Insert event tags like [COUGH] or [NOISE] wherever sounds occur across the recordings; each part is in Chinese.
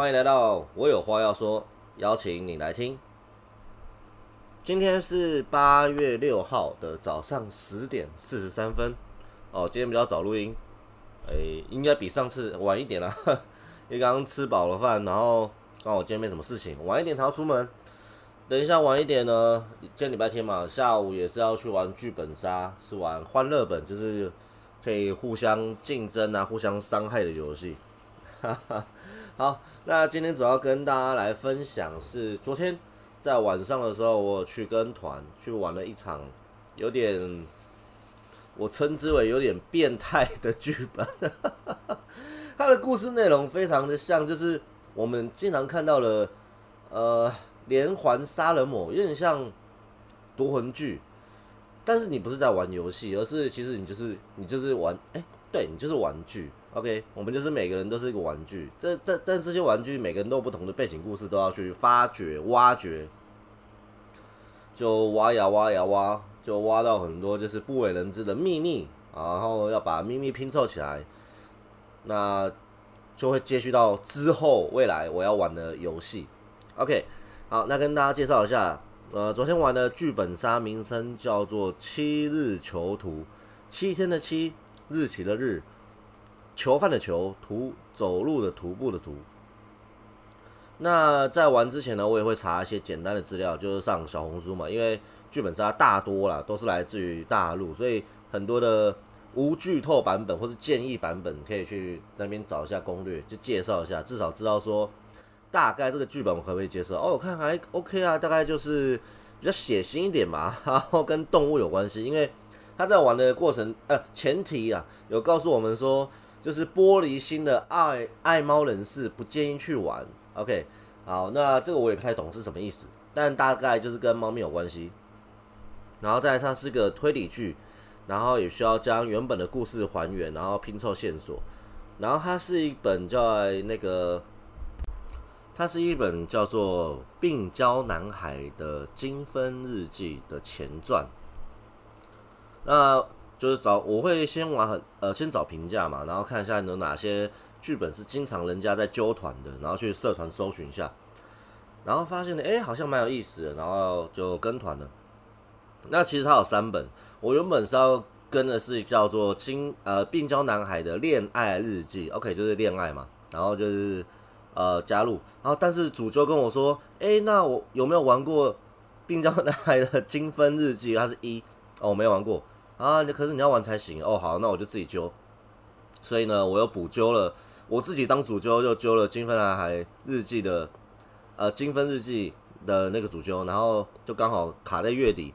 欢迎来到我有话要说，邀请你来听。今天是八月六号的早上十点四十三分。哦，今天比较早录音，诶、应该比上次晚一点啦。[LAUGHS] 因为刚刚吃饱了饭，然后刚好今天没什么事情，晚一点才要出门。等一下晚一点呢，今天礼拜天嘛，下午也是要去玩剧本杀，是玩欢乐本，就是可以互相竞争啊、互相伤害的游戏。哈哈，好，那今天主要跟大家来分享是昨天在晚上的时候，我去跟团去玩了一场有点我称之为有点变态的剧本。[LAUGHS] 它的故事内容非常的像，就是我们经常看到了呃连环杀人魔，有点像夺魂剧，但是你不是在玩游戏，而是其实你就是你就是玩，哎、对你就是玩具。OK，我们就是每个人都是一个玩具，这这但这些玩具每个人都有不同的背景故事，都要去发掘、挖掘，就挖呀挖呀挖，就挖到很多就是不为人知的秘密，然后要把秘密拼凑起来，那就会接续到之后未来我要玩的游戏。OK，好，那跟大家介绍一下，呃，昨天玩的剧本杀名称叫做《七日囚徒》，七天的七，日期的日。囚犯的囚，徒走路的徒步的徒。那在玩之前呢，我也会查一些简单的资料，就是上小红书嘛，因为剧本杀大多啦都是来自于大陆，所以很多的无剧透版本或是建议版本，可以去那边找一下攻略，就介绍一下，至少知道说大概这个剧本我可不可以接受。哦，我看还 OK 啊，大概就是比较血腥一点嘛，[LAUGHS] 然后跟动物有关系，因为他在玩的过程，呃，前提啊有告诉我们说。就是玻璃心的爱爱猫人士不建议去玩。OK，好，那这个我也不太懂是什么意思，但大概就是跟猫咪有关系。然后再来，它是个推理剧，然后也需要将原本的故事还原，然后拼凑线索。然后它是一本叫那个，它是一本叫做《病娇男孩》的精分日记的前传。那就是找我会先玩很呃先找评价嘛，然后看一下有哪些剧本是经常人家在揪团的，然后去社团搜寻一下，然后发现呢，哎、好像蛮有意思的，然后就跟团了。那其实它有三本，我原本是要跟的是叫做《金呃病娇男孩的恋爱日记》，OK 就是恋爱嘛，然后就是呃加入，然后但是主揪跟我说，哎、那我有没有玩过病娇男孩的 [LAUGHS] 精分日记？它是一哦，我没玩过。啊，你可是你要玩才行哦。好，那我就自己揪。所以呢，我又补揪了，我自己当主揪，又揪了《金分男孩日记》的呃《金分日记》的那个主揪，然后就刚好卡在月底，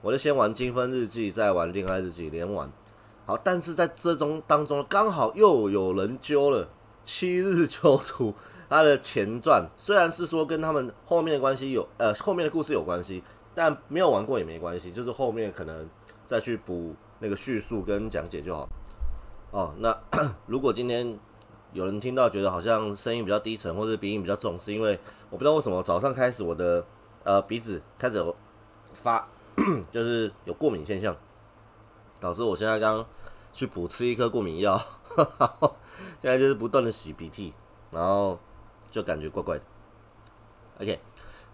我就先玩《金分日记》，再玩《恋爱日记》，连玩。好，但是在这中当中，刚好又有人揪了《七日囚徒》它的前传，虽然是说跟他们后面的关系有呃后面的故事有关系，但没有玩过也没关系，就是后面可能。再去补那个叙述跟讲解就好。哦，那 [CLEARS THROAT] 如果今天有人听到觉得好像声音比较低沉或者鼻音比较重，是因为我不知道为什么早上开始我的呃鼻子开始发，[CLEARS THROAT] 就是有过敏现象，导致我现在刚去补吃一颗过敏药，[LAUGHS] 现在就是不断的洗鼻涕，然后就感觉怪怪的。OK，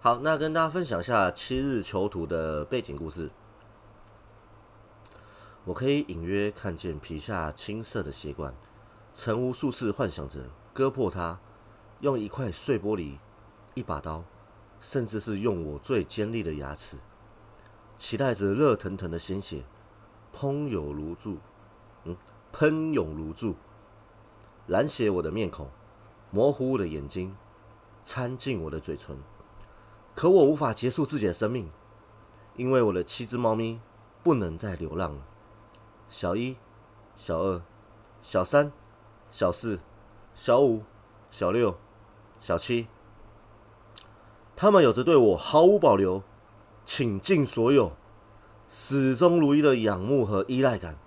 好，那跟大家分享一下《七日囚徒》的背景故事。我可以隐约看见皮下青色的血管，曾无数次幻想着割破它，用一块碎玻璃、一把刀，甚至是用我最尖利的牙齿，期待着热腾腾的鲜血喷涌如注，嗯，喷涌如注，染血我的面孔，模糊我的眼睛，掺进我的嘴唇。可我无法结束自己的生命，因为我的七只猫咪不能再流浪了。小一、小二、小三、小四、小五、小六、小七，他们有着对我毫无保留、倾尽所有、始终如一的仰慕和依赖感，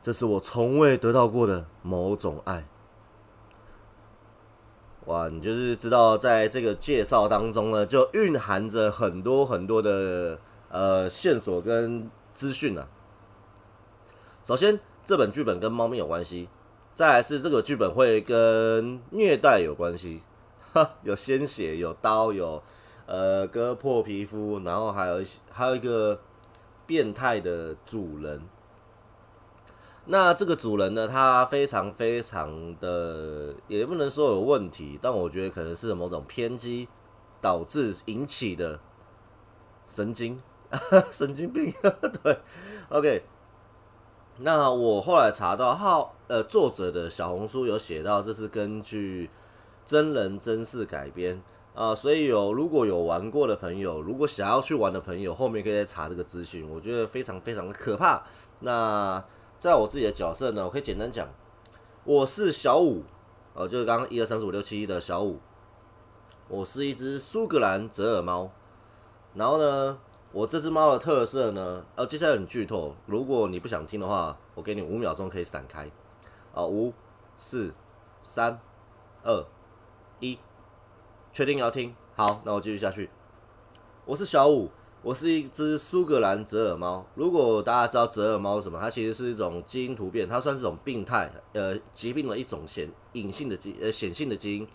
这是我从未得到过的某种爱。哇，你就是知道，在这个介绍当中呢，就蕴含着很多很多的呃线索跟资讯啊。首先，这本剧本跟猫咪有关系；再来是这个剧本会跟虐待有关系。[LAUGHS] 有鲜血，有刀，有呃割破皮肤，然后还有一些还有一个变态的主人。那这个主人呢，他非常非常的，也不能说有问题，但我觉得可能是某种偏激导致引起的神经 [LAUGHS] 神经病。[LAUGHS] 对，OK。那我后来查到，号呃作者的小红书有写到，这是根据真人真事改编啊，所以有如果有玩过的朋友，如果想要去玩的朋友，后面可以再查这个资讯，我觉得非常非常的可怕。那在我自己的角色呢，我可以简单讲，我是小五，呃，就是刚刚一二三四五六七的小五，我是一只苏格兰折耳猫。然后呢，我这只猫的特色呢，呃，接下来很剧透，如果你不想听的话，我给你五秒钟可以闪开。啊，五、四、三、二、一，确定要听？好，那我继续下去。我是小五。我是一只苏格兰折耳猫。如果大家知道折耳猫是什么，它其实是一种基因突变，它算是一种病态，呃，疾病的一种显隐性的基呃显性的基因。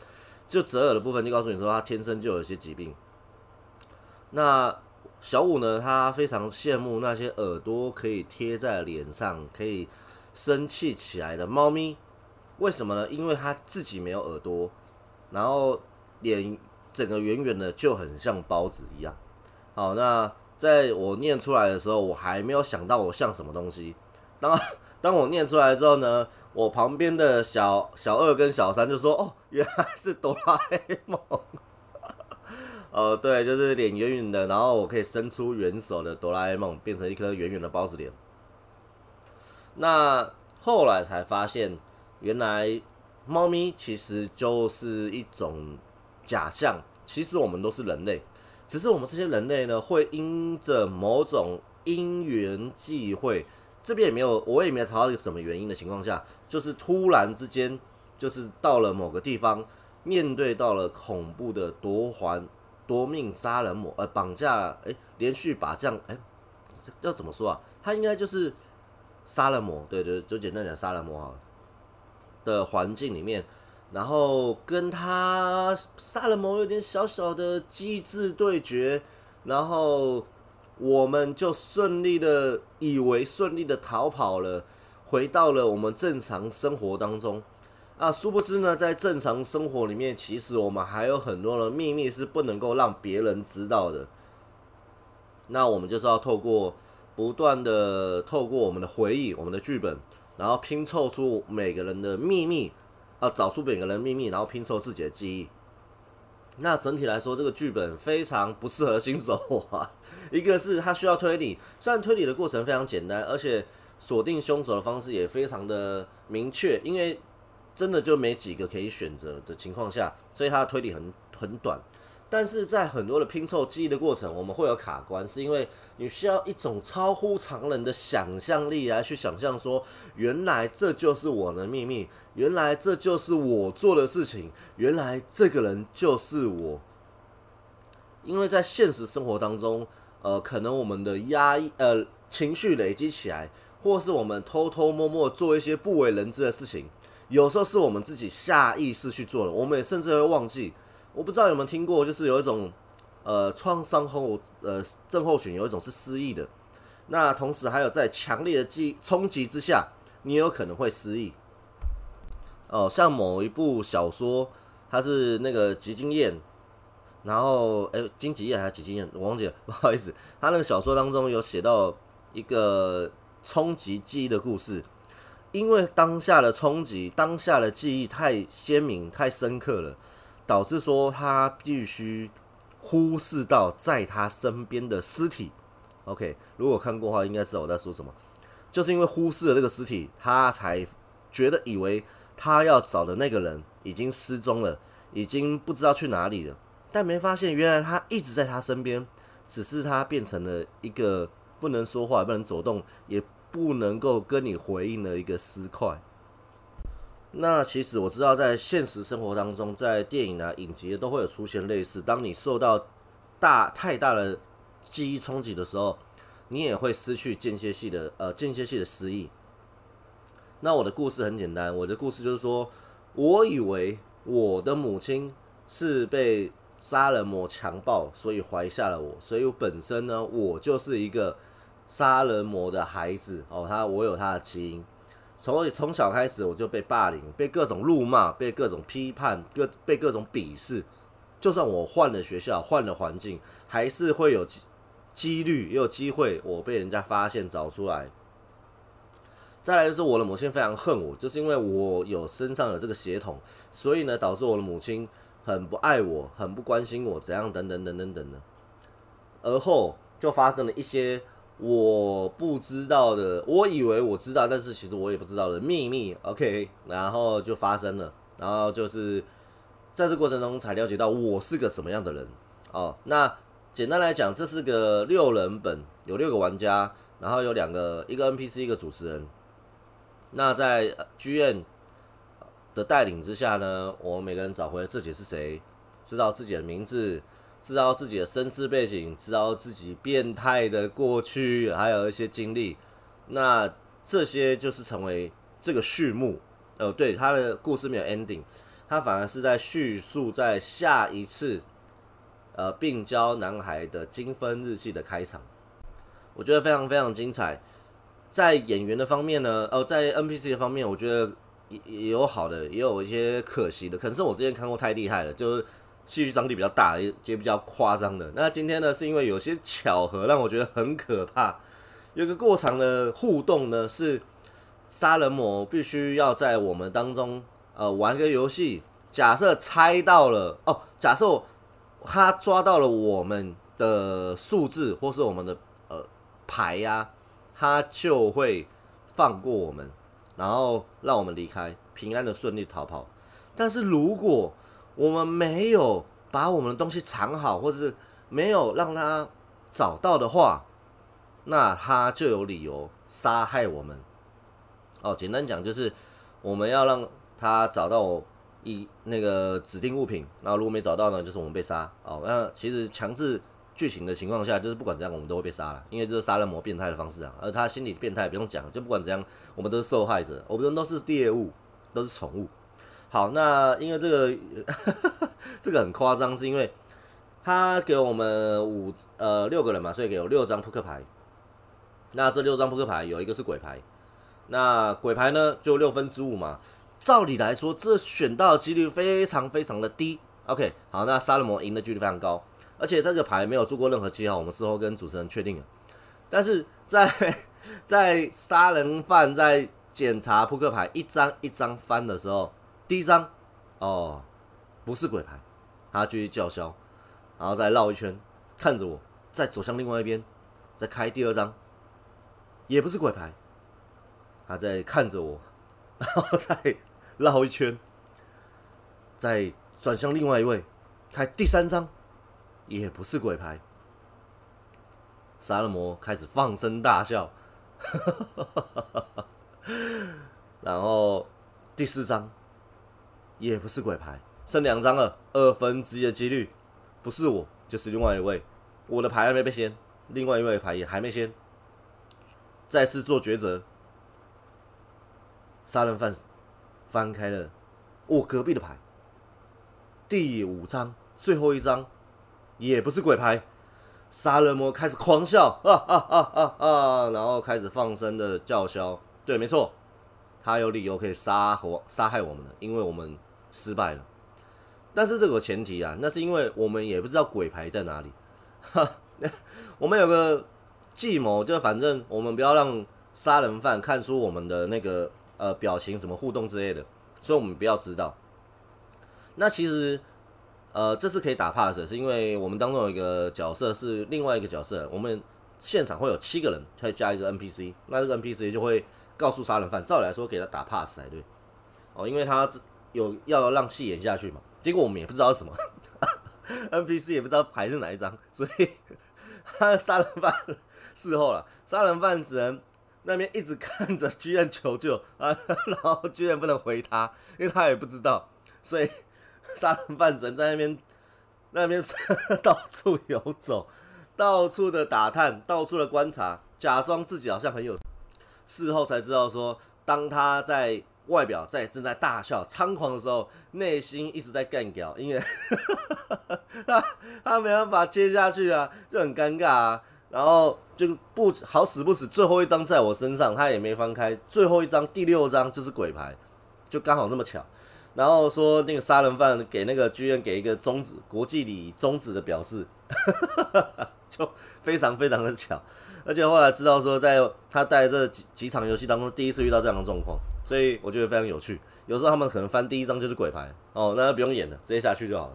就折耳的部分，就告诉你说它天生就有一些疾病。那小五呢，他非常羡慕那些耳朵可以贴在脸上、可以生气起来的猫咪。为什么呢？因为他自己没有耳朵，然后脸整个圆圆的，就很像包子一样。好，那在我念出来的时候，我还没有想到我像什么东西。当 [LAUGHS] 当我念出来之后呢，我旁边的小小二跟小三就说：“哦，原来是哆啦 A 梦。[LAUGHS] ”哦，对，就是脸圆圆的，然后我可以伸出援手的哆啦 A 梦，变成一颗圆圆的包子脸。那后来才发现，原来猫咪其实就是一种假象，其实我们都是人类。只是我们这些人类呢，会因着某种因缘际会，这边也没有，我也没有查到一个什么原因的情况下，就是突然之间，就是到了某个地方，面对到了恐怖的夺环夺命杀人魔，呃，绑架，哎，连续把这样，哎，要怎么说啊？他应该就是杀人魔，对对，就简单讲杀人魔啊的环境里面。然后跟他杀人魔有点小小的机智对决，然后我们就顺利的以为顺利的逃跑了，回到了我们正常生活当中。啊，殊不知呢，在正常生活里面，其实我们还有很多的秘密是不能够让别人知道的。那我们就是要透过不断的透过我们的回忆、我们的剧本，然后拼凑出每个人的秘密。要找出每个人秘密，然后拼凑自己的记忆。那整体来说，这个剧本非常不适合新手啊。一个是它需要推理，虽然推理的过程非常简单，而且锁定凶手的方式也非常的明确，因为真的就没几个可以选择的情况下，所以它的推理很很短。但是在很多的拼凑记忆的过程，我们会有卡关，是因为你需要一种超乎常人的想象力来去想象，说原来这就是我的秘密，原来这就是我做的事情，原来这个人就是我。因为在现实生活当中，呃，可能我们的压抑呃情绪累积起来，或是我们偷偷摸摸做一些不为人知的事情，有时候是我们自己下意识去做的，我们也甚至会忘记。我不知道有没有听过，就是有一种，呃，创伤后呃症候群，有一种是失忆的。那同时还有在强烈的记冲击之下，你也有可能会失忆。哦，像某一部小说，它是那个吉金燕，然后哎，金吉燕还是吉金燕，我忘记了，不好意思。他那个小说当中有写到一个冲击记忆的故事，因为当下的冲击，当下的记忆太鲜明、太深刻了。导致说他必须忽视到在他身边的尸体。OK，如果看过的话，应该知道我在说什么。就是因为忽视了这个尸体，他才觉得以为他要找的那个人已经失踪了，已经不知道去哪里了。但没发现，原来他一直在他身边，只是他变成了一个不能说话、不能走动、也不能够跟你回应的一个尸块。那其实我知道，在现实生活当中，在电影啊、影集都会有出现类似。当你受到大太大的记忆冲击的时候，你也会失去间歇性的呃间歇性的失忆。那我的故事很简单，我的故事就是说，我以为我的母亲是被杀人魔强暴，所以怀下了我，所以我本身呢，我就是一个杀人魔的孩子哦，他我有他的基因，从从小开始我就被霸凌，被各种辱骂，被各种批判，各被各种鄙视，就算我换了学校，换了环境，还是会有几几率也有机会我被人家发现找出来。再来就是我的母亲非常恨我，就是因为我有身上有这个血统，所以呢导致我的母亲很不爱我，很不关心我，怎样等等等等等的。而后就发生了一些我不知道的，我以为我知道，但是其实我也不知道的秘密。OK，然后就发生了，然后就是在这过程中才了解到我是个什么样的人哦。那简单来讲，这是个六人本，有六个玩家，然后有两个，一个 NPC，一个主持人。那在剧院的带领之下呢，我们每个人找回了自己是谁，知道自己的名字，知道自己的身世背景，知道自己变态的过去，还有一些经历。那这些就是成为这个序幕。呃，对，他的故事没有 ending，他反而是在叙述在下一次呃病娇男孩的精分日记的开场。我觉得非常非常精彩。在演员的方面呢，哦，在 NPC 的方面，我觉得也也有好的，也有一些可惜的。可能是我之前看过太厉害了，就是戏剧张力比较大，也也比较夸张的。那今天呢，是因为有些巧合让我觉得很可怕。有个过长的互动呢，是杀人魔必须要在我们当中呃玩个游戏。假设猜到了哦，假设他抓到了我们的数字或是我们的呃牌呀。他就会放过我们，然后让我们离开，平安的顺利逃跑。但是如果我们没有把我们的东西藏好，或者是没有让他找到的话，那他就有理由杀害我们。哦，简单讲就是我们要让他找到一那个指定物品，然后如果没找到呢，就是我们被杀。哦，那其实强制。剧情的情况下，就是不管怎样，我们都会被杀了，因为这是杀人魔变态的方式啊。而他心理变态不用讲，就不管怎样，我们都是受害者，我们都是猎物，都是宠物。好，那因为这个 [LAUGHS] 这个很夸张，是因为他给我们五呃六个人嘛，所以给我六张扑克牌。那这六张扑克牌有一个是鬼牌，那鬼牌呢就六分之五嘛。照理来说，这选到的几率非常非常的低。OK，好，那杀人魔赢的几率非常高。而且这个牌没有做过任何记号，我们事后跟主持人确定了。但是在 [LAUGHS] 在杀人犯在检查扑克牌一张一张翻的时候，第一张哦不是鬼牌，他继续叫嚣，然后再绕一圈看着我，再走向另外一边，再开第二张，也不是鬼牌，他在看着我，[LAUGHS] 然后再绕一圈，再转向另外一位，开第三张。也不是鬼牌，杀人魔开始放声大笑，[LAUGHS] 然后第四张也不是鬼牌，剩两张了，二分之一的几率，不是我就是另外一位，我的牌还没被掀，另外一位牌也还没掀，再次做抉择，杀人犯翻开了我隔壁的牌，第五张最后一张。也不是鬼牌，杀人魔开始狂笑啊啊啊啊啊！然后开始放声的叫嚣。对，没错，他有理由可以杀活杀害我们的，因为我们失败了。但是这个前提啊，那是因为我们也不知道鬼牌在哪里。哈，[LAUGHS] 我们有个计谋，就反正我们不要让杀人犯看出我们的那个呃表情、什么互动之类的，所以我们不要知道。那其实。呃，这次可以打 pass，是因为我们当中有一个角色是另外一个角色，我们现场会有七个人，再加一个 NPC，那这个 NPC 就会告诉杀人犯，照理来说给他打 pass 才对，哦，因为他有要让戏演下去嘛，结果我们也不知道什么，[LAUGHS] NPC 也不知道牌是哪一张，所以他杀人犯事后了，杀人犯只能那边一直看着剧院求救啊，然后剧院不能回他，因为他也不知道，所以。杀人犯只能在那边，那边 [LAUGHS] 到处游走，到处的打探，到处的观察，假装自己好像很有。事后才知道说，当他在外表在正在大笑猖狂的时候，内心一直在干掉，因为 [LAUGHS] 他他没办法接下去啊，就很尴尬啊。然后就不好死不死，最后一张在我身上，他也没翻开。最后一张第六张就是鬼牌，就刚好这么巧。然后说那个杀人犯给那个剧院给一个终止国际礼终止的表示，[LAUGHS] 就非常非常的巧。而且后来知道说，在他带这几几场游戏当中，第一次遇到这样的状况，所以我觉得非常有趣。有时候他们可能翻第一张就是鬼牌哦，那就不用演了，直接下去就好了。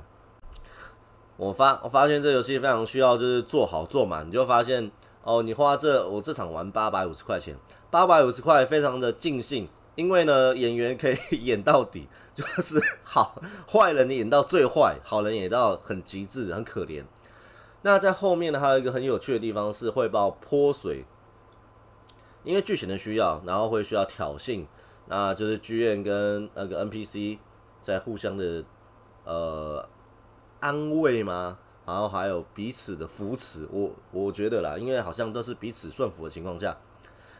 我发我发现这游戏非常需要就是做好做满，你就发现哦，你花这我这场玩八百五十块钱，八百五十块非常的尽兴，因为呢演员可以演到底，就是好坏人你演到最坏，好人演到很极致，很可怜。那在后面呢还有一个很有趣的地方是汇报泼水，因为剧情的需要，然后会需要挑衅，那就是剧院跟那个 NPC 在互相的呃。安慰吗？然后还有彼此的扶持，我我觉得啦，因为好像都是彼此顺服的情况下，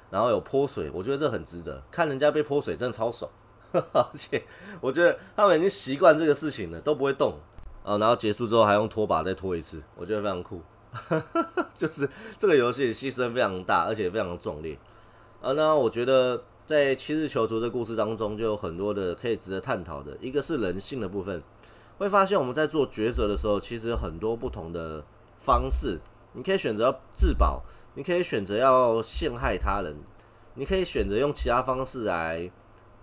然后有泼水，我觉得这很值得。看人家被泼水真的超爽，[LAUGHS] 而且我觉得他们已经习惯这个事情了，都不会动啊。然后结束之后还用拖把再拖一次，我觉得非常酷。[LAUGHS] 就是这个游戏牺牲非常大，而且非常的壮烈啊。那我觉得在七日囚徒的故事当中，就有很多的可以值得探讨的，一个是人性的部分。会发现我们在做抉择的时候，其实很多不同的方式。你可以选择自保，你可以选择要陷害他人，你可以选择用其他方式来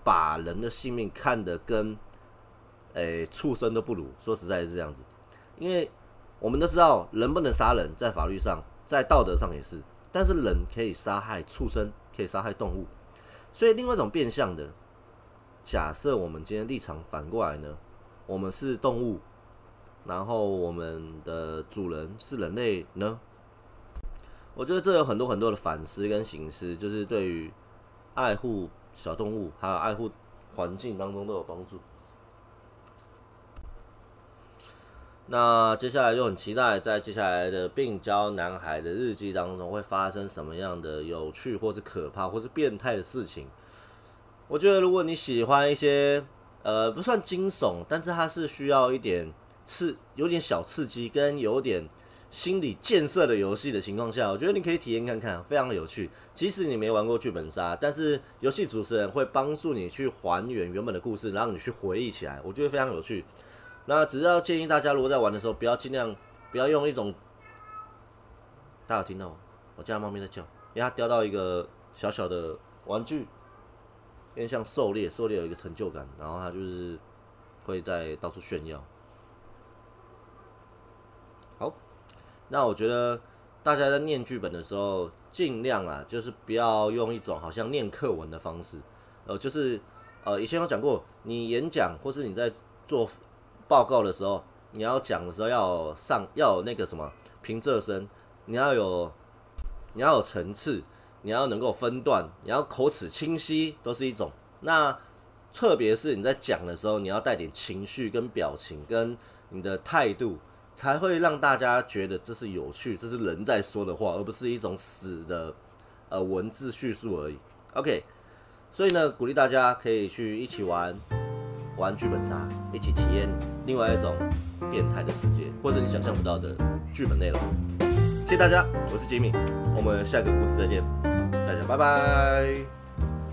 把人的性命看得跟诶畜生都不如。说实在是这样子，因为我们都知道人不能杀人，在法律上，在道德上也是。但是人可以杀害畜生，可以杀害动物。所以另外一种变相的假设，我们今天立场反过来呢？我们是动物，然后我们的主人是人类呢。我觉得这有很多很多的反思跟形式，就是对于爱护小动物还有爱护环境当中都有帮助。那接下来就很期待，在接下来的病娇男孩的日记当中会发生什么样的有趣或是可怕或是变态的事情。我觉得如果你喜欢一些。呃，不算惊悚，但是它是需要一点刺，有点小刺激跟有点心理建设的游戏的情况下，我觉得你可以体验看看，非常有趣。即使你没玩过剧本杀，但是游戏主持人会帮助你去还原原本的故事，让你去回忆起来，我觉得非常有趣。那只要建议大家，如果在玩的时候，不要尽量不要用一种，大家有听到吗我家猫咪在叫，因为它叼到一个小小的玩具。有点像狩猎，狩猎有一个成就感，然后它就是会在到处炫耀。好，那我觉得大家在念剧本的时候，尽量啊，就是不要用一种好像念课文的方式，呃，就是呃，以前有讲过，你演讲或是你在做报告的时候，你要讲的时候要上要有那个什么平仄声，你要有你要有层次。你要能够分段，你要口齿清晰，都是一种。那特别是你在讲的时候，你要带点情绪跟表情，跟你的态度，才会让大家觉得这是有趣，这是人在说的话，而不是一种死的呃文字叙述而已。OK，所以呢，鼓励大家可以去一起玩玩剧本杀，一起体验另外一种变态的世界，或者你想象不到的剧本内容。谢谢大家，我是杰米，我们下个故事再见。大家拜拜！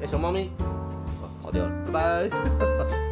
哎，小猫咪，跑掉了，拜拜。